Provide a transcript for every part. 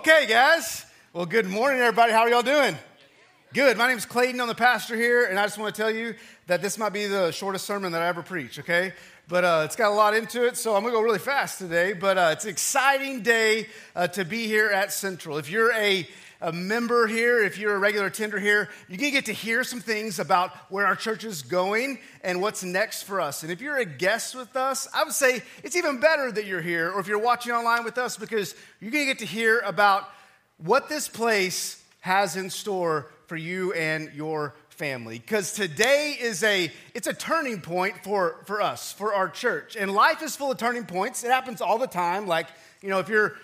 Okay, guys. Well, good morning, everybody. How are y'all doing? Good. My name is Clayton. I'm the pastor here, and I just want to tell you that this might be the shortest sermon that I ever preach, okay? But uh, it's got a lot into it, so I'm going to go really fast today. But uh, it's an exciting day uh, to be here at Central. If you're a a member here, if you're a regular attender here, you're going to get to hear some things about where our church is going and what's next for us. And if you're a guest with us, I would say it's even better that you're here, or if you're watching online with us, because you're going to get to hear about what this place has in store for you and your family. Because today is a it's a turning point for for us for our church. And life is full of turning points. It happens all the time. Like you know if you're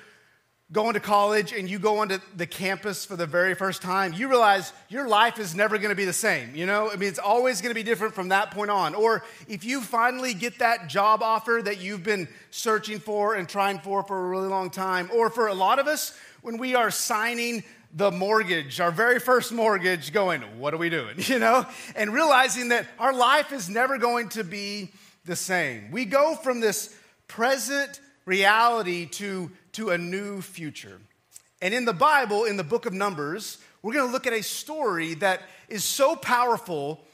going to college and you go onto the campus for the very first time, you realize your life is never going to be the same. You know, I mean, it's always going to be different from that point on. Or if you finally get that job offer that you've been searching for and trying for for a really long time, or for a lot of us, when we are signing the mortgage, our very first mortgage, going, what are we doing? You know, and realizing that our life is never going to be the same. We go from this present reality to to a new future. And in the Bible, in the book of Numbers, we're going to look at a story that is so powerful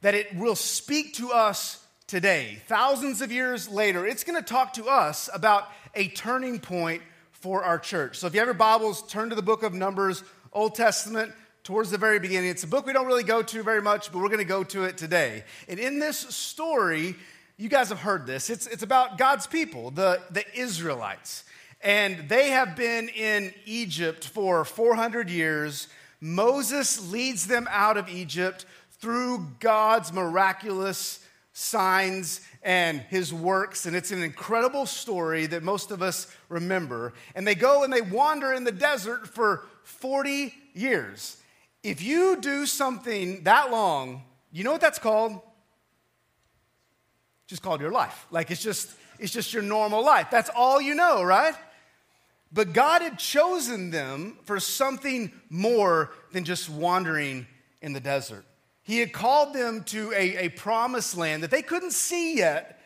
that it will speak to us today. Thousands of years later, it's going to talk to us about a turning point for our church. So if you have your Bibles, turn to the book of Numbers, Old Testament, towards the very beginning. It's a book we don't really go to very much, but we're going to go to it today. And in this story, you guys have heard this. It's, it's about God's people, the, the Israelites. And they have been in Egypt for 400 years. Moses leads them out of Egypt through God's miraculous signs and his works. And it's an incredible story that most of us remember. And they go and they wander in the desert for 40 years. If you do something that long, you know what that's called? Just called your life. Like it's just it's just your normal life. That's all you know, right? But God had chosen them for something more than just wandering in the desert. He had called them to a, a promised land that they couldn't see yet,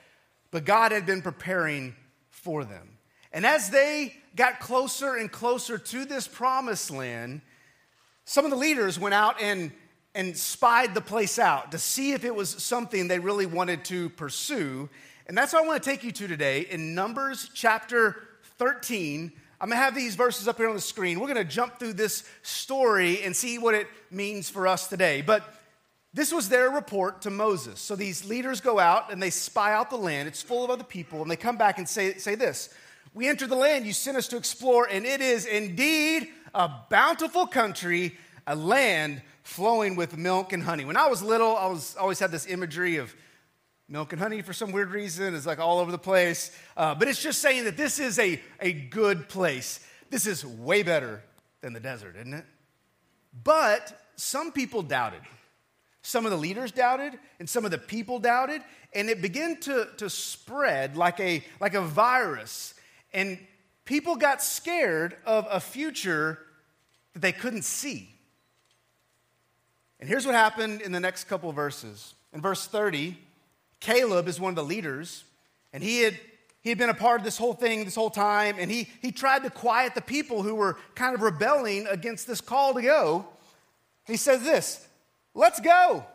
but God had been preparing for them. And as they got closer and closer to this promised land, some of the leaders went out and, and spied the place out to see if it was something they really wanted to pursue. And that's what I want to take you to today in Numbers chapter 13, I'm going to have these verses up here on the screen. We're going to jump through this story and see what it means for us today. But this was their report to Moses. So these leaders go out and they spy out the land. It's full of other people. And they come back and say, say this We entered the land you sent us to explore, and it is indeed a bountiful country, a land flowing with milk and honey. When I was little, I was always had this imagery of milk and honey for some weird reason is like all over the place. Uh, but it's just saying that this is a, a good place. This is way better than the desert, isn't it? But some people doubted. Some of the leaders doubted, and some of the people doubted, and it began to, to spread like a, like a virus. And people got scared of a future that they couldn't see. And here's what happened in the next couple verses. In verse 30, Caleb is one of the leaders, and he had, he had been a part of this whole thing this whole time, and he, he tried to quiet the people who were kind of rebelling against this call to go. He says this Let's go.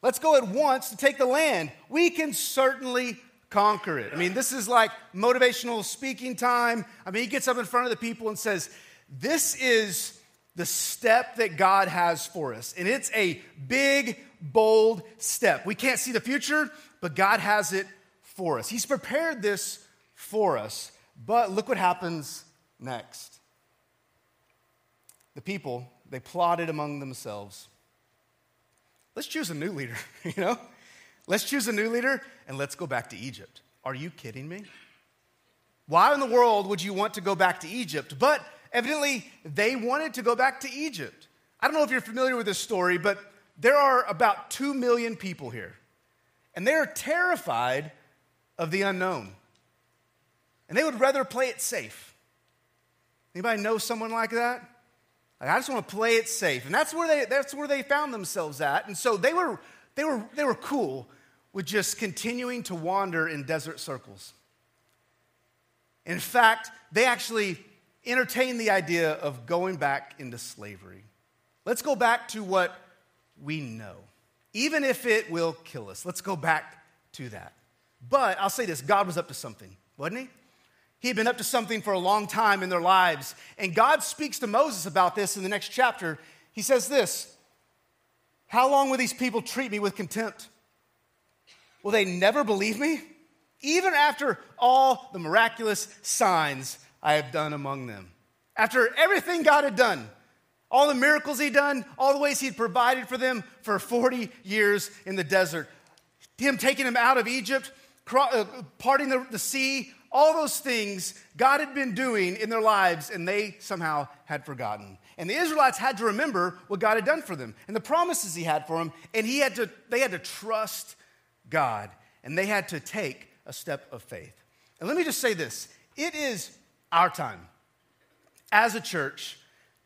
Let's go at once to take the land. We can certainly conquer it. I mean, this is like motivational speaking time. I mean, he gets up in front of the people and says, This is the step that God has for us. And it's a big, bold step. We can't see the future, but God has it for us. He's prepared this for us. But look what happens next. The people, they plotted among themselves. Let's choose a new leader, you know? Let's choose a new leader and let's go back to Egypt. Are you kidding me? Why in the world would you want to go back to Egypt? But evidently, they wanted to go back to Egypt. I don't know if you're familiar with this story, but there are about 2 million people here. And they're terrified of the unknown. And they would rather play it safe. Anybody know someone like that? Like, I just want to play it safe. And that's where they that's where they found themselves at. And so they were they were they were cool with just continuing to wander in desert circles. In fact, they actually entertain the idea of going back into slavery. Let's go back to what we know, even if it will kill us. Let's go back to that. But I'll say this God was up to something, wasn't he? He had been up to something for a long time in their lives. And God speaks to Moses about this in the next chapter. He says this How long will these people treat me with contempt? Will they never believe me? Even after all the miraculous signs I have done among them. After everything God had done, all the miracles he'd done, all the ways he'd provided for them for 40 years in the desert, him taking them out of Egypt, uh, parting the, the sea, all those things God had been doing in their lives, and they somehow had forgotten. And the Israelites had to remember what God had done for them and the promises He had for them, and he had to, they had to trust God, and they had to take a step of faith. And let me just say this it is our time as a church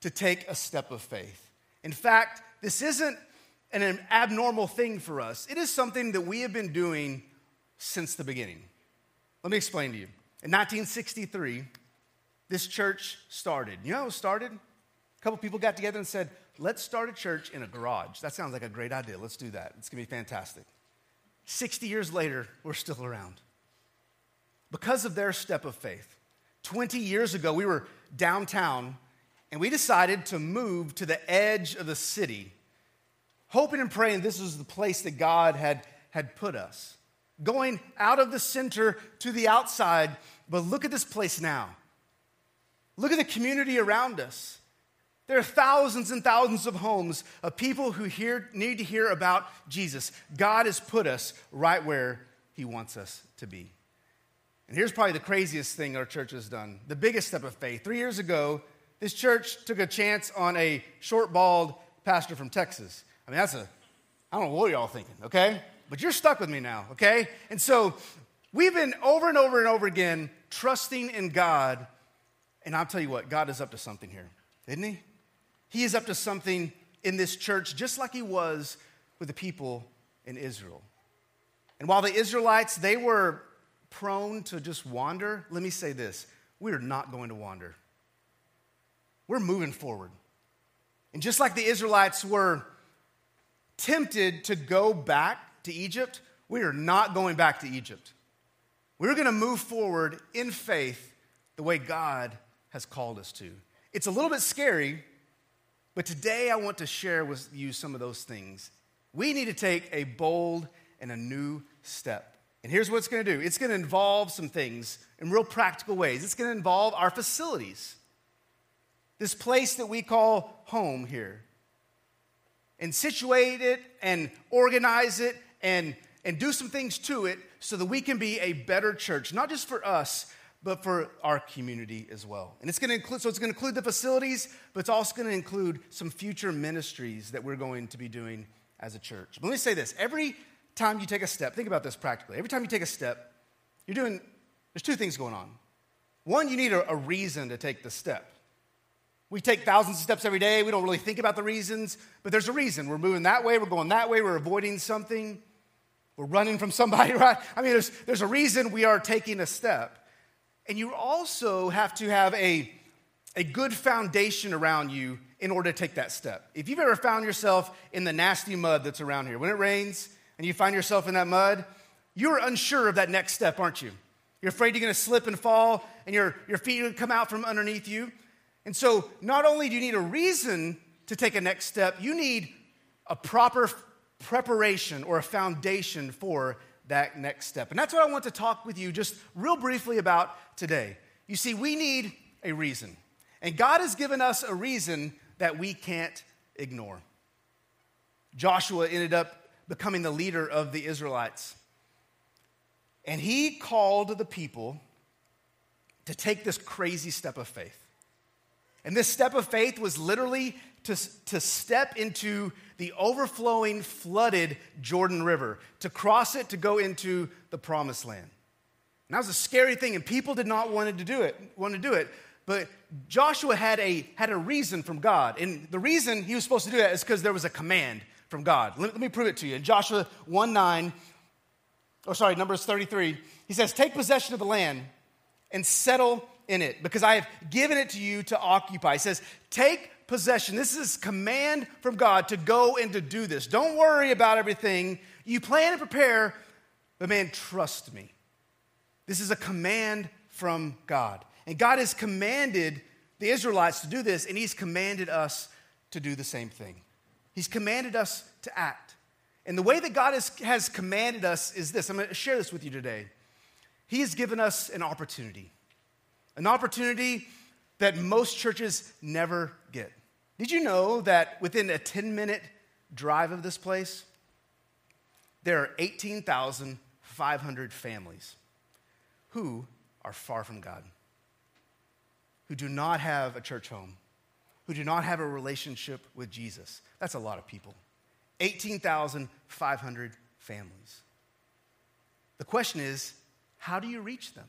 to take a step of faith. In fact, this isn't an abnormal thing for us, it is something that we have been doing since the beginning. Let me explain to you. In 1963, this church started. You know how it started? A couple people got together and said, Let's start a church in a garage. That sounds like a great idea. Let's do that. It's going to be fantastic. 60 years later, we're still around. Because of their step of faith. 20 years ago, we were downtown and we decided to move to the edge of the city, hoping and praying this was the place that God had, had put us. Going out of the center to the outside, but look at this place now. Look at the community around us. There are thousands and thousands of homes of people who hear, need to hear about Jesus. God has put us right where He wants us to be. And here's probably the craziest thing our church has done the biggest step of faith. Three years ago, this church took a chance on a short, bald pastor from Texas. I mean, that's a, I don't know what y'all thinking, okay? But you're stuck with me now, okay? And so we've been over and over and over again trusting in God. And I'll tell you what, God is up to something here, isn't He? He is up to something in this church, just like he was with the people in Israel. And while the Israelites, they were prone to just wander, let me say this we are not going to wander. We're moving forward. And just like the Israelites were tempted to go back to Egypt, we are not going back to Egypt. We're going to move forward in faith the way God has called us to. It's a little bit scary but today I want to share with you some of those things. We need to take a bold and a new step. And here's what it's going to do it's going to involve some things in real practical ways. It's going to involve our facilities, this place that we call home here, and situate it and organize it and, and do some things to it so that we can be a better church, not just for us, but for our community as well. And it's going to include, so it's going to include the facilities, but it's also going to include some future ministries that we're going to be doing as a church. But let me say this every time you take a step, think about this practically. Every time you take a step, you're doing, there's two things going on. One, you need a, a reason to take the step. We take thousands of steps every day. We don't really think about the reasons, but there's a reason. We're moving that way, we're going that way, we're avoiding something, we're running from somebody, right? I mean, there's, there's a reason we are taking a step. And you also have to have a, a good foundation around you in order to take that step. If you've ever found yourself in the nasty mud that's around here, when it rains and you find yourself in that mud, you're unsure of that next step, aren't you? You're afraid you're gonna slip and fall and your, your feet are gonna come out from underneath you. And so, not only do you need a reason to take a next step, you need a proper preparation or a foundation for that next step. And that's what I want to talk with you just real briefly about today. You see, we need a reason. And God has given us a reason that we can't ignore. Joshua ended up becoming the leader of the Israelites. And he called the people to take this crazy step of faith. And this step of faith was literally to, to step into the overflowing, flooded Jordan River, to cross it to go into the promised land. And that was a scary thing, and people did not want to do it, want to do it. But Joshua had a, had a reason from God. And the reason he was supposed to do that is because there was a command from God. Let, let me prove it to you. In Joshua 1 9, or sorry, Numbers 33, he says, Take possession of the land and settle in it because I have given it to you to occupy. He says, Take possession. This is command from God to go and to do this. Don't worry about everything. You plan and prepare, but man, trust me. This is a command from God. And God has commanded the Israelites to do this, and He's commanded us to do the same thing. He's commanded us to act. And the way that God has, has commanded us is this I'm going to share this with you today. He has given us an opportunity, an opportunity that most churches never get. Did you know that within a 10 minute drive of this place, there are 18,500 families who are far from God, who do not have a church home, who do not have a relationship with Jesus? That's a lot of people. 18,500 families. The question is how do you reach them?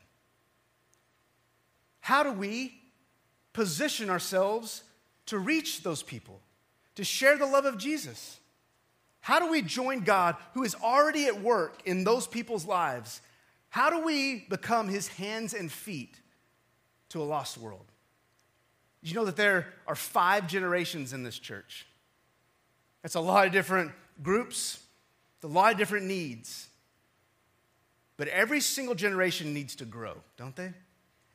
How do we position ourselves to reach those people, to share the love of Jesus? How do we join God who is already at work in those people's lives? How do we become his hands and feet to a lost world? You know that there are five generations in this church? That's a lot of different groups, a lot of different needs. But every single generation needs to grow, don't they?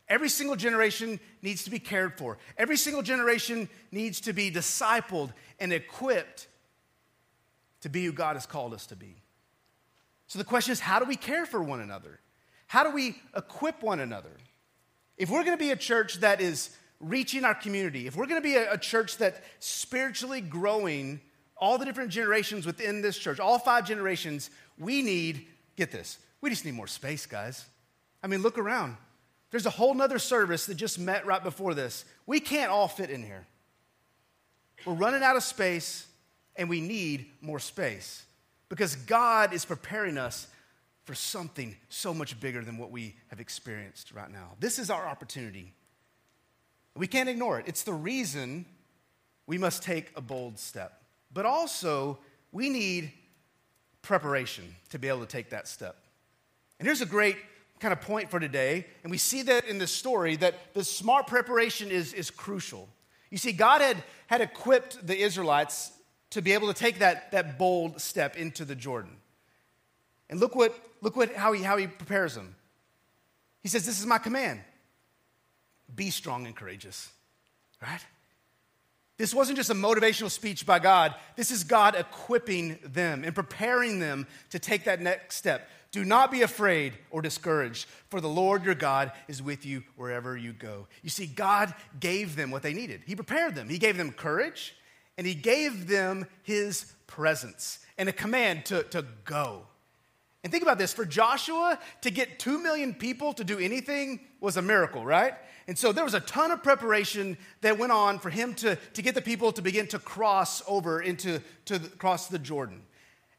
Every single generation needs to be cared for. Every single generation needs to be discipled and equipped to be who God has called us to be. So the question is how do we care for one another? How do we equip one another? If we're going to be a church that is reaching our community, if we're going to be a, a church that's spiritually growing all the different generations within this church, all five generations, we need, get this, we just need more space, guys. I mean, look around. There's a whole nother service that just met right before this. We can't all fit in here. We're running out of space and we need more space because God is preparing us for something so much bigger than what we have experienced right now. This is our opportunity. We can't ignore it. It's the reason we must take a bold step. But also, we need preparation to be able to take that step. And here's a great kind of point for today. And we see that in this story that the smart preparation is, is crucial. You see, God had, had equipped the Israelites to be able to take that, that bold step into the Jordan. And look what look what how he how he prepares them. He says, This is my command. Be strong and courageous. Right? This wasn't just a motivational speech by God. This is God equipping them and preparing them to take that next step. Do not be afraid or discouraged, for the Lord your God is with you wherever you go. You see, God gave them what they needed. He prepared them, He gave them courage, and He gave them His presence and a command to, to go. And think about this for Joshua to get 2 million people to do anything was a miracle, right? And so there was a ton of preparation that went on for him to, to get the people to begin to cross over into to the, cross the Jordan.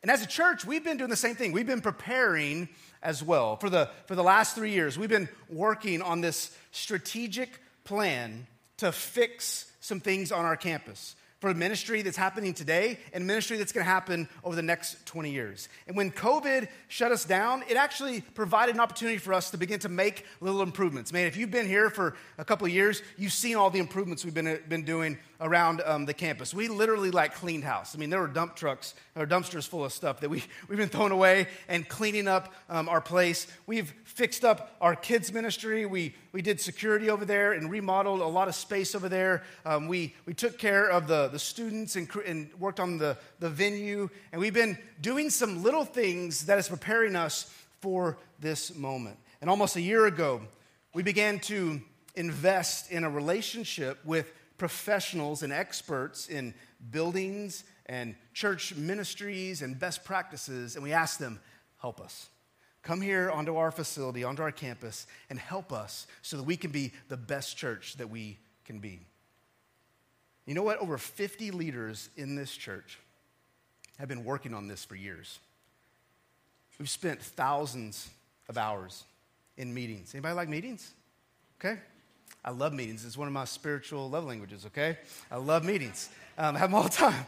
And as a church, we've been doing the same thing. We've been preparing as well. For the, for the last three years, we've been working on this strategic plan to fix some things on our campus for ministry that's happening today and ministry that's going to happen over the next 20 years. And when COVID shut us down, it actually provided an opportunity for us to begin to make little improvements. Man, if you've been here for a couple of years, you've seen all the improvements we've been, been doing around um, the campus. We literally like cleaned house. I mean, there were dump trucks or dumpsters full of stuff that we, we've been throwing away and cleaning up um, our place. We've fixed up our kids' ministry. We, we did security over there and remodeled a lot of space over there. Um, we, we took care of the, the students and, and worked on the, the venue. And we've been doing some little things that is preparing us for this moment. And almost a year ago, we began to invest in a relationship with professionals and experts in buildings and church ministries and best practices, and we ask them, help us. Come here onto our facility, onto our campus, and help us so that we can be the best church that we can be. You know what? Over 50 leaders in this church have been working on this for years. We've spent thousands of hours in meetings. Anybody like meetings? Okay. I love meetings. It's one of my spiritual love languages, okay? I love meetings. Um, I have them all the time.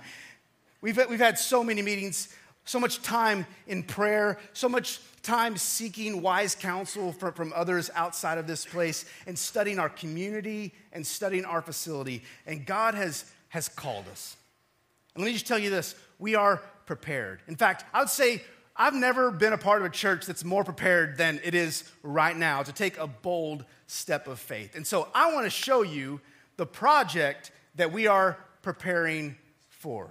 We've, we've had so many meetings so much time in prayer, so much time seeking wise counsel from, from others outside of this place, and studying our community and studying our facility. And God has, has called us. And let me just tell you this we are prepared. In fact, I would say I've never been a part of a church that's more prepared than it is right now to take a bold step of faith. And so I want to show you the project that we are preparing for.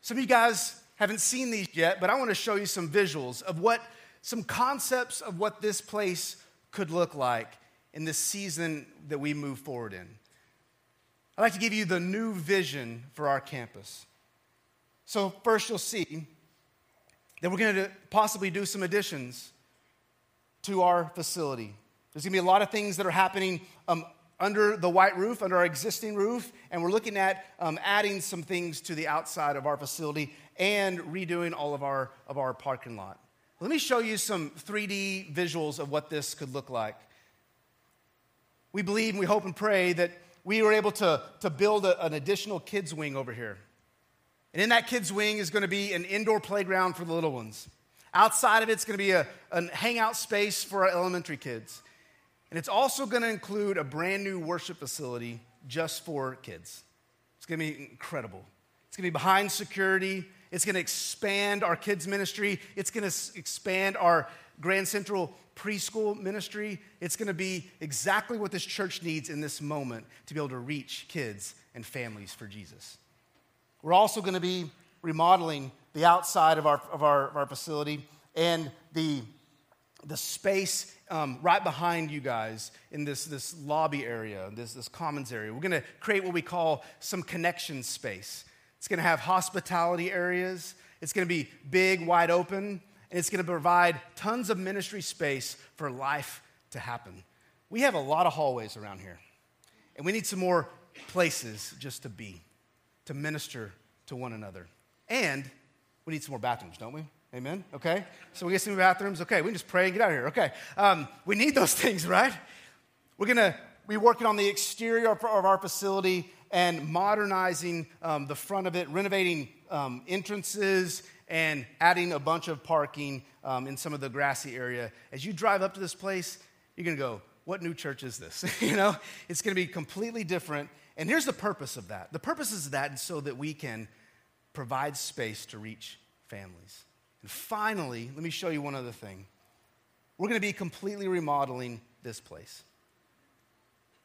Some of you guys haven't seen these yet, but I want to show you some visuals of what, some concepts of what this place could look like in this season that we move forward in. I'd like to give you the new vision for our campus. So, first, you'll see that we're going to possibly do some additions to our facility. There's going to be a lot of things that are happening um, under the white roof, under our existing roof, and we're looking at um, adding some things to the outside of our facility and redoing all of our, of our parking lot. Let me show you some 3D visuals of what this could look like. We believe and we hope and pray that we were able to, to build a, an additional kids' wing over here. And in that kids' wing is going to be an indoor playground for the little ones. Outside of it, it's going to be a, a hangout space for our elementary kids. And it's also going to include a brand new worship facility just for kids. It's going to be incredible. It's going to be behind security. It's going to expand our kids' ministry. It's going to expand our Grand Central preschool ministry. It's going to be exactly what this church needs in this moment to be able to reach kids and families for Jesus. We're also going to be remodeling the outside of our, of our, of our facility and the, the space um, right behind you guys in this, this lobby area, this, this commons area. We're going to create what we call some connection space. It's going to have hospitality areas. It's going to be big, wide open, and it's going to provide tons of ministry space for life to happen. We have a lot of hallways around here, and we need some more places just to be to minister to one another. And we need some more bathrooms, don't we? Amen? Okay? So we get some bathrooms. Okay, we can just pray and get out of here. Okay. Um, we need those things, right? We're going to be working on the exterior of our facility and modernizing um, the front of it, renovating um, entrances, and adding a bunch of parking um, in some of the grassy area. As you drive up to this place, you're going to go, What new church is this? you know, it's going to be completely different. And here's the purpose of that the purpose is that so that we can provide space to reach families. And finally, let me show you one other thing. We're going to be completely remodeling this place,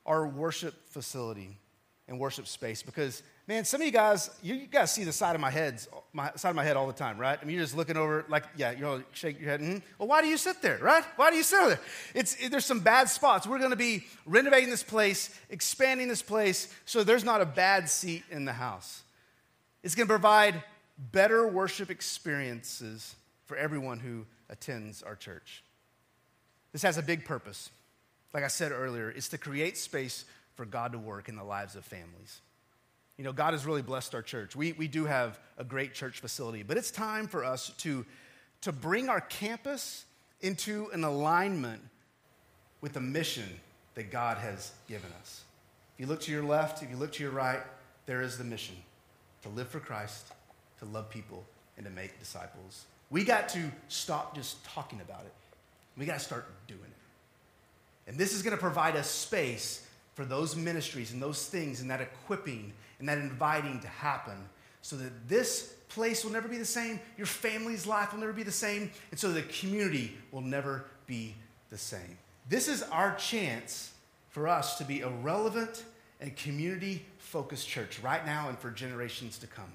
our worship facility and worship space, because man, some of you guys, you, you guys see the side of my head, my side of my head all the time, right? I mean, you're just looking over, like, yeah, you know, shake your head. Mm-hmm. Well, why do you sit there, right? Why do you sit there? It's it, there's some bad spots. We're going to be renovating this place, expanding this place, so there's not a bad seat in the house. It's going to provide better worship experiences for everyone who attends our church. This has a big purpose. Like I said earlier, it's to create space for God to work in the lives of families. You know, God has really blessed our church. We, we do have a great church facility, but it's time for us to, to bring our campus into an alignment with the mission that God has given us. If you look to your left, if you look to your right, there is the mission to live for Christ, to love people, and to make disciples. We got to stop just talking about it. We got to start doing it. And this is going to provide us space for those ministries and those things and that equipping and that inviting to happen so that this place will never be the same, your family's life will never be the same, and so the community will never be the same. This is our chance for us to be a relevant and community focused church right now and for generations to come.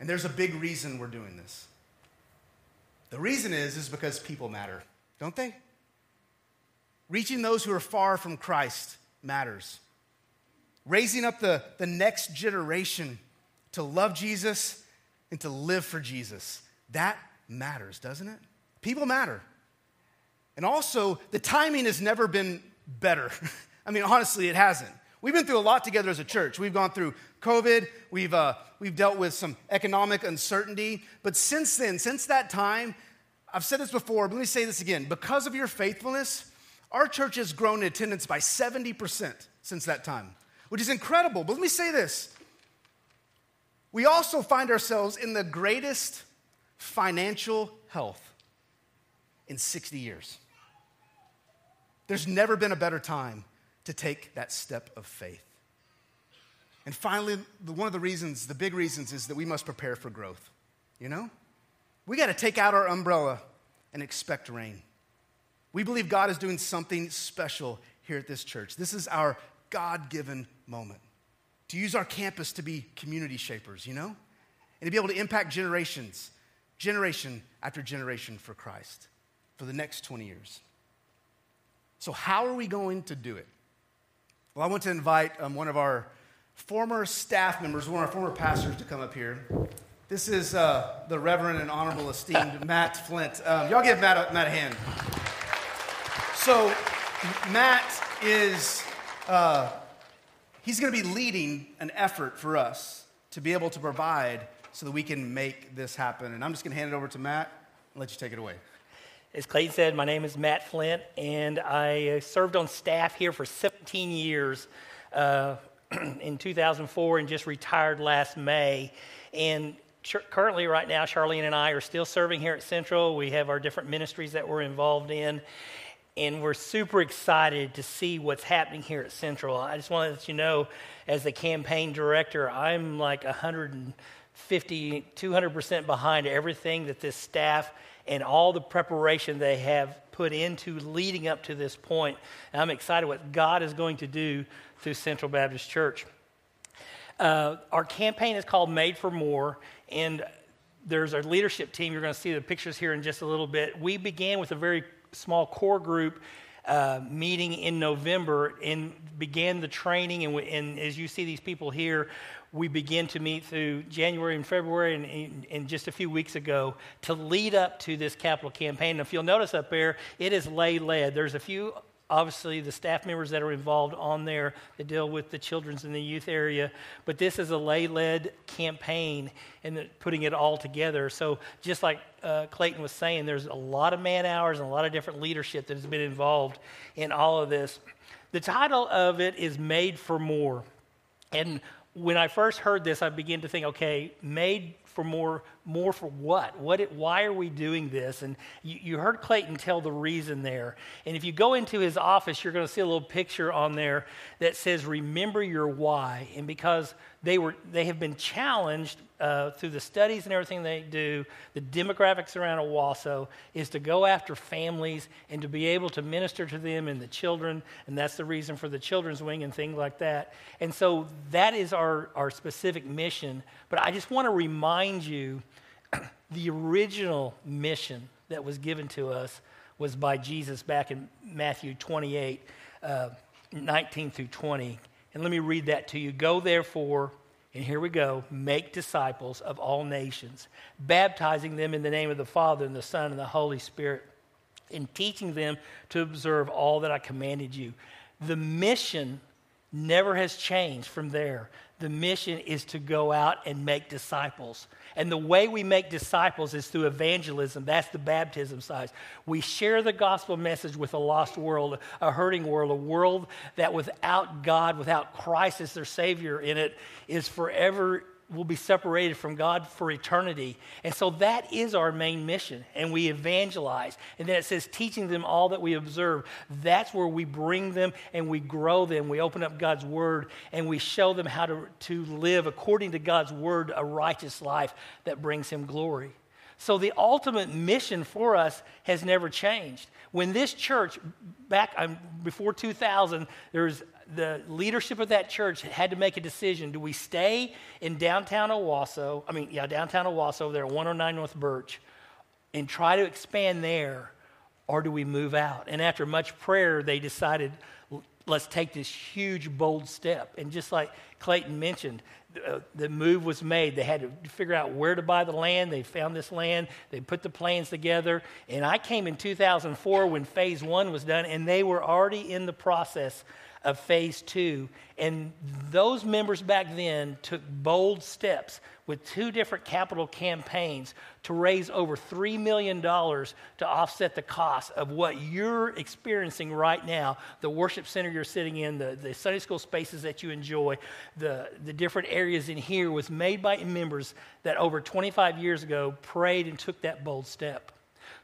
And there's a big reason we're doing this. The reason is is because people matter, don't they? Reaching those who are far from Christ matters. Raising up the, the next generation to love Jesus and to live for Jesus. That matters, doesn't it? People matter. And also, the timing has never been better. I mean, honestly, it hasn't. We've been through a lot together as a church. We've gone through COVID, we've, uh, we've dealt with some economic uncertainty. But since then, since that time, I've said this before, but let me say this again. Because of your faithfulness, our church has grown in attendance by 70% since that time which is incredible. But let me say this we also find ourselves in the greatest financial health in 60 years. There's never been a better time to take that step of faith. And finally, one of the reasons, the big reasons, is that we must prepare for growth. You know? We got to take out our umbrella and expect rain. We believe God is doing something special here at this church. This is our God given moment to use our campus to be community shapers, you know? And to be able to impact generations, generation after generation for Christ for the next 20 years. So, how are we going to do it? Well, I want to invite um, one of our former staff members, one of our former pastors, to come up here. This is uh, the Reverend and Honorable Esteemed Matt Flint. Um, y'all give Matt a, Matt a hand. So, Matt is, uh, he's going to be leading an effort for us to be able to provide so that we can make this happen. And I'm just going to hand it over to Matt and let you take it away. As Clayton said, my name is Matt Flint, and I served on staff here for 17 years. Uh, in 2004 and just retired last May. And currently, right now, Charlene and I are still serving here at Central. We have our different ministries that we're involved in. And we're super excited to see what's happening here at Central. I just want to let you know, as the campaign director, I'm like 150, 200% behind everything that this staff and all the preparation they have put into leading up to this point. And I'm excited what God is going to do through Central Baptist Church. Uh, our campaign is called Made for More, and there's our leadership team. You're going to see the pictures here in just a little bit. We began with a very small core group uh, meeting in November and began the training. And, we, and, as you see these people here, we begin to meet through January and February and, and, just a few weeks ago to lead up to this capital campaign. And if you'll notice up there, it is lay led. There's a few obviously the staff members that are involved on there that deal with the children's and the youth area. But this is a lay-led campaign and putting it all together. So just like uh, clayton was saying there's a lot of man hours and a lot of different leadership that has been involved in all of this. The title of it is made for more. And when i first heard this i began to think okay made for more, more for what? what it, why are we doing this? And you, you heard Clayton tell the reason there. And if you go into his office, you're going to see a little picture on there that says, Remember your why. And because they, were, they have been challenged uh, through the studies and everything they do, the demographics around Owasso, is to go after families and to be able to minister to them and the children. And that's the reason for the children's wing and things like that. And so that is our, our specific mission. But I just want to remind you the original mission that was given to us was by Jesus back in Matthew 28, uh, 19 through 20. And let me read that to you. Go therefore, and here we go, make disciples of all nations, baptizing them in the name of the Father and the Son and the Holy Spirit, and teaching them to observe all that I commanded you. The mission never has changed from there. The mission is to go out and make disciples. And the way we make disciples is through evangelism. That's the baptism size. We share the gospel message with a lost world, a hurting world, a world that without God, without Christ as their Savior in it, is forever will be separated from God for eternity. And so that is our main mission. And we evangelize. And then it says, teaching them all that we observe. That's where we bring them and we grow them. We open up God's word and we show them how to, to live according to God's word a righteous life that brings Him glory. So the ultimate mission for us has never changed. When this church, back um, before 2000, there's the leadership of that church had to make a decision. Do we stay in downtown Owasso? I mean, yeah, downtown Owasso, there, 109 North Birch, and try to expand there, or do we move out? And after much prayer, they decided, let's take this huge, bold step. And just like Clayton mentioned, uh, the move was made. They had to figure out where to buy the land. They found this land. They put the plans together. And I came in 2004 when phase one was done, and they were already in the process of phase two. And those members back then took bold steps with two different capital campaigns to raise over $3 million to offset the cost of what you're experiencing right now the worship center you're sitting in, the, the Sunday school spaces that you enjoy. the, the different areas in here was made by members that over 25 years ago prayed and took that bold step.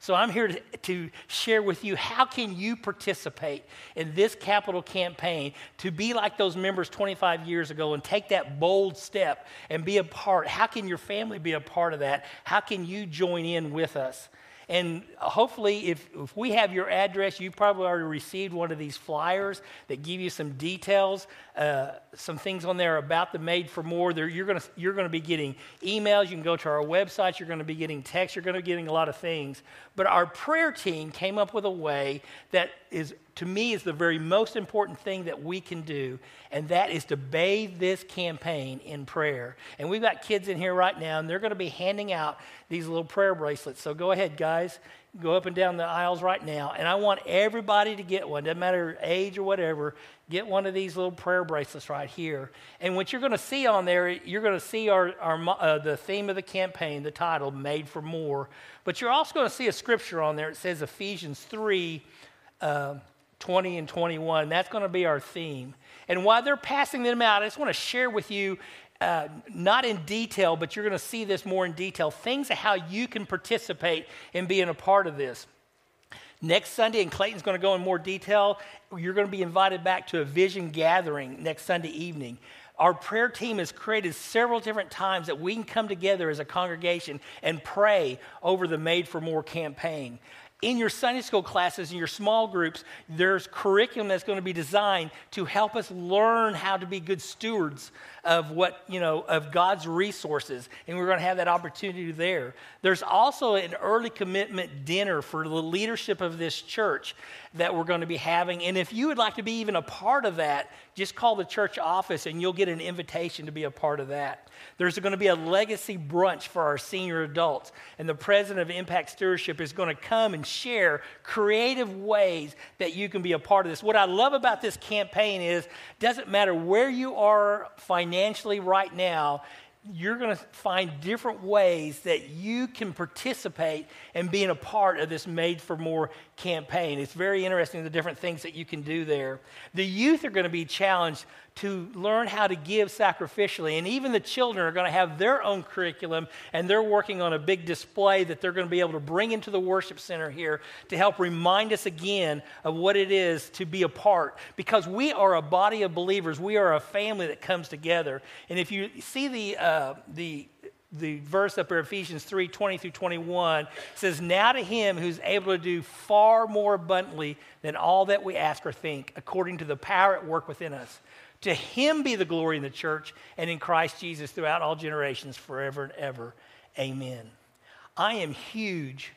So I'm here to, to, share with you how can you participate in this capital campaign to be like those members 25 years ago and take that bold step and be a part. How can your family be a part of that? How can you join in with us? And hopefully, if, if we have your address, you probably already received one of these flyers that give you some details, uh, some things on there about the Made for More. There, you're going you're gonna be getting emails. You can go to our website. You're going to be getting texts. You're going to be getting a lot of things. But our prayer team came up with a way that is to me is the very most important thing that we can do, and that is to bathe this campaign in prayer. And we've got kids in here right now, and they're going to be handing out these little prayer bracelets. So go ahead, guys, go up and down the aisles right now, and I want everybody to get one, doesn't matter age or whatever. Get one of these little prayer bracelets right here. And what you're going to see on there, you're going to see our, our uh, the theme of the campaign, the title, Made for More. But you're also going to see a scripture on there. It says Ephesians 3. Uh, 20 and 21. That's going to be our theme. And while they're passing them out, I just want to share with you, uh, not in detail, but you're going to see this more in detail, things of how you can participate in being a part of this. Next Sunday, and Clayton's going to go in more detail, you're going to be invited back to a vision gathering next Sunday evening. Our prayer team has created several different times that we can come together as a congregation and pray over the Made for More campaign in your Sunday school classes, in your small groups, there's curriculum that's going to be designed to help us learn how to be good stewards of what, you know, of God's resources. And we're going to have that opportunity there. There's also an early commitment dinner for the leadership of this church that we're going to be having. And if you would like to be even a part of that, just call the church office and you'll get an invitation to be a part of that. There's going to be a legacy brunch for our senior adults. And the president of Impact Stewardship is going to come and share creative ways that you can be a part of this. What I love about this campaign is doesn't matter where you are financially right now, you're going to find different ways that you can participate in being a part of this Made for More campaign. It's very interesting the different things that you can do there. The youth are going to be challenged to learn how to give sacrificially. And even the children are going to have their own curriculum, and they're working on a big display that they're going to be able to bring into the worship center here to help remind us again of what it is to be a part. Because we are a body of believers, we are a family that comes together. And if you see the, uh, the the verse up here, Ephesians 3 20 through 21, says, Now to him who's able to do far more abundantly than all that we ask or think, according to the power at work within us. To him be the glory in the church and in Christ Jesus throughout all generations, forever and ever. Amen. I am huge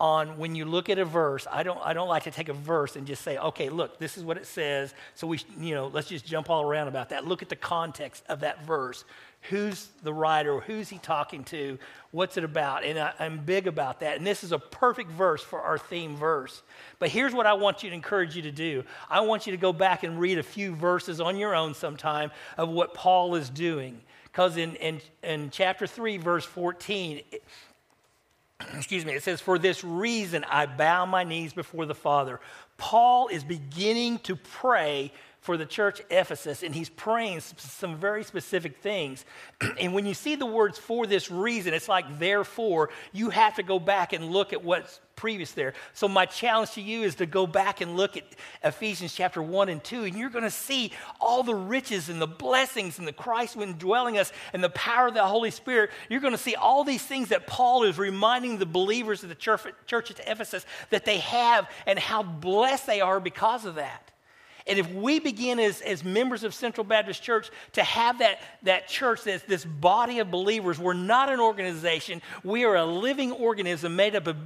on when you look at a verse. I don't, I don't like to take a verse and just say, okay, look, this is what it says. So we, you know, let's just jump all around about that. Look at the context of that verse who's the writer, who's he talking to, what's it about. And I, am big about that. And this is a perfect verse for our theme verse. But here's what I want you to encourage you to do I want you to go back and read a few verses on your own sometime of what Paul is doing. Because in, in, in chapter 3, verse 14, it, excuse me, it says, For this reason I bow my knees before the Father. Paul is beginning to pray for the church Ephesus, and he's praying some very specific things. and when you see the words for this reason, it's like therefore, you have to go back and look at what's previous there. So, my challenge to you is to go back and look at Ephesians chapter 1 and 2, and you're going to see all the riches and the blessings and the Christ indwelling us and the power of the Holy Spirit. You're going to see all these things that Paul is reminding the believers of the church, church at Ephesus that they have and how blessed they are because of that. And if we begin as, as members of Central Baptist Church to have that, that church that's this body of believers, we're not an organization, we are a living organism made up of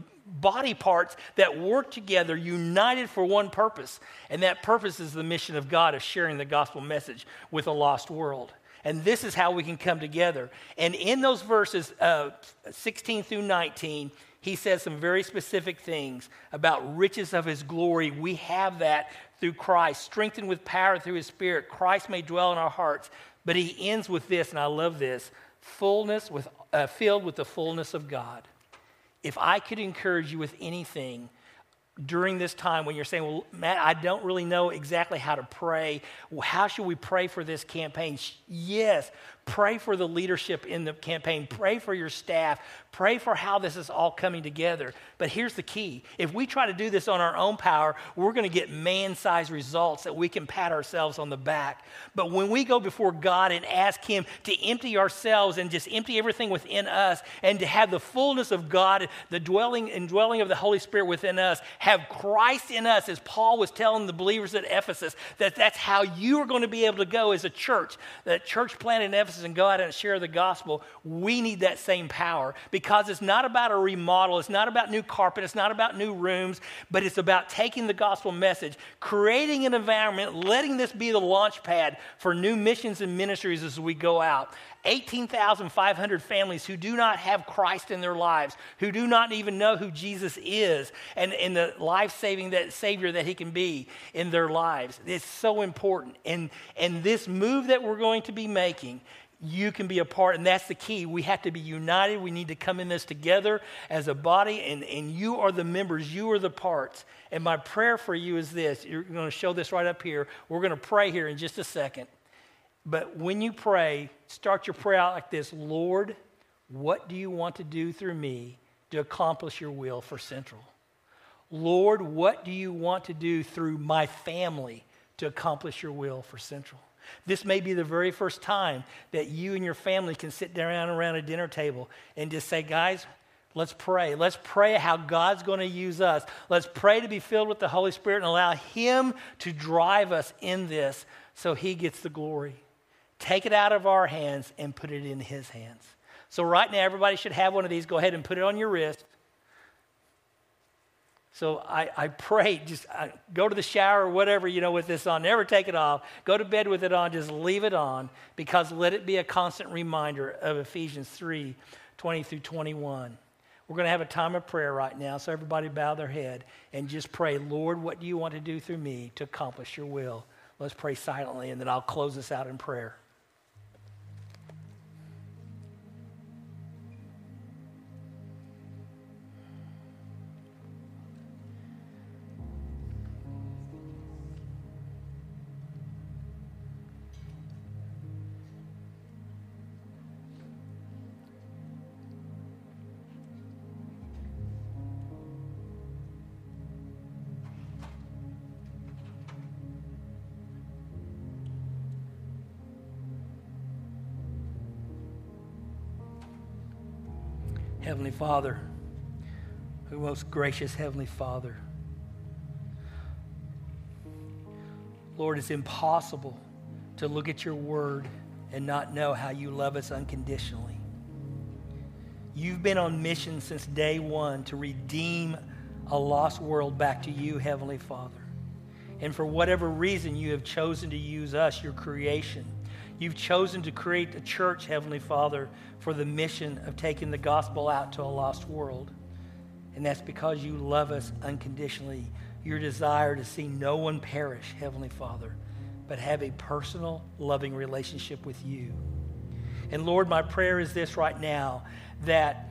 body parts that work together, united for one purpose. And that purpose is the mission of God of sharing the gospel message with a lost world. And this is how we can come together. And in those verses uh, 16 through 19, he says some very specific things about riches of his glory. We have that through Christ, strengthened with power through his Spirit. Christ may dwell in our hearts. But he ends with this, and I love this fullness with, uh, filled with the fullness of God. If I could encourage you with anything, during this time when you're saying, Well, Matt, I don't really know exactly how to pray. How should we pray for this campaign? Yes, Pray for the leadership in the campaign. Pray for your staff. Pray for how this is all coming together. But here's the key if we try to do this on our own power, we're going to get man sized results that we can pat ourselves on the back. But when we go before God and ask Him to empty ourselves and just empty everything within us and to have the fullness of God, the dwelling and dwelling of the Holy Spirit within us, have Christ in us, as Paul was telling the believers at Ephesus, that that's how you are going to be able to go as a church. That church planted in Ephesus and go out and share the gospel, we need that same power because it's not about a remodel, it's not about new carpet, it's not about new rooms, but it's about taking the gospel message, creating an environment, letting this be the launch pad for new missions and ministries as we go out. 18,500 families who do not have Christ in their lives, who do not even know who Jesus is and, and the life saving that Savior that He can be in their lives. It's so important. And, and this move that we're going to be making you can be a part, and that's the key. We have to be united. We need to come in this together as a body, and, and you are the members, you are the parts. And my prayer for you is this you're going to show this right up here. We're going to pray here in just a second. But when you pray, start your prayer out like this Lord, what do you want to do through me to accomplish your will for Central? Lord, what do you want to do through my family to accomplish your will for Central? This may be the very first time that you and your family can sit down around a dinner table and just say, guys, let's pray. Let's pray how God's going to use us. Let's pray to be filled with the Holy Spirit and allow Him to drive us in this so He gets the glory. Take it out of our hands and put it in His hands. So, right now, everybody should have one of these. Go ahead and put it on your wrist. So I, I pray, just I go to the shower or whatever, you know, with this on. Never take it off. Go to bed with it on. Just leave it on because let it be a constant reminder of Ephesians 3 20 through 21. We're going to have a time of prayer right now, so everybody bow their head and just pray, Lord, what do you want to do through me to accomplish your will? Let's pray silently, and then I'll close this out in prayer. Heavenly Father, who most gracious Heavenly Father. Lord, it's impossible to look at your word and not know how you love us unconditionally. You've been on mission since day one to redeem a lost world back to you, Heavenly Father. And for whatever reason, you have chosen to use us, your creation. You've chosen to create a church, Heavenly Father, for the mission of taking the gospel out to a lost world. And that's because you love us unconditionally. Your desire to see no one perish, Heavenly Father, but have a personal, loving relationship with you. And Lord, my prayer is this right now that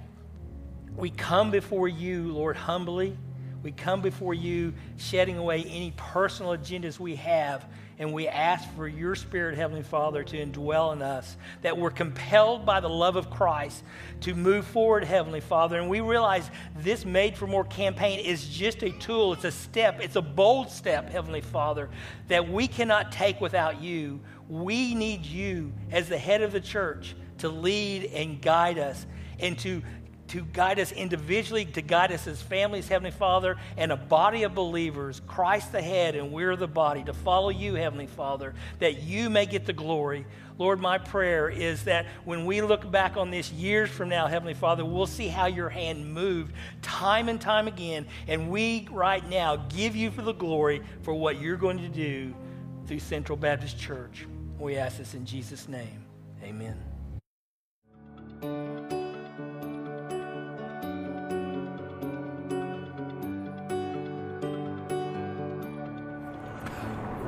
we come before you, Lord, humbly. We come before you shedding away any personal agendas we have and we ask for your Spirit, Heavenly Father, to indwell in us, that we're compelled by the love of Christ to move forward, Heavenly Father. And we realize this Made for More campaign is just a tool, it's a step, it's a bold step, Heavenly Father, that we cannot take without you. We need you as the head of the church to lead and guide us and to to guide us individually, to guide us as families, Heavenly Father, and a body of believers, Christ the head, and we're the body, to follow you, Heavenly Father, that you may get the glory. Lord, my prayer is that when we look back on this years from now, Heavenly Father, we'll see how your hand moved time and time again. And we, right now, give you for the glory for what you're going to do through Central Baptist Church. We ask this in Jesus' name. Amen.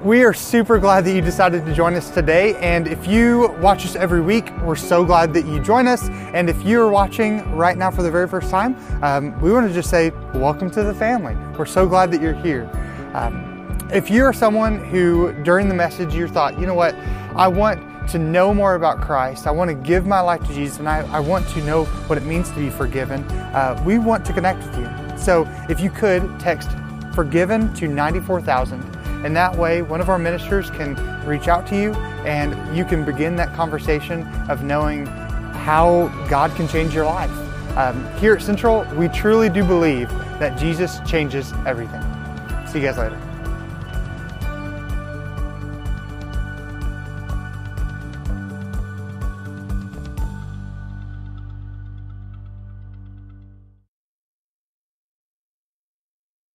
We are super glad that you decided to join us today. And if you watch us every week, we're so glad that you join us. And if you're watching right now for the very first time, um, we want to just say, welcome to the family. We're so glad that you're here. Um, if you're someone who, during the message, you thought, you know what, I want to know more about Christ, I want to give my life to Jesus, and I, I want to know what it means to be forgiven, uh, we want to connect with you. So if you could text forgiven to 94,000, and that way one of our ministers can reach out to you and you can begin that conversation of knowing how God can change your life. Um, here at Central, we truly do believe that Jesus changes everything. See you guys later.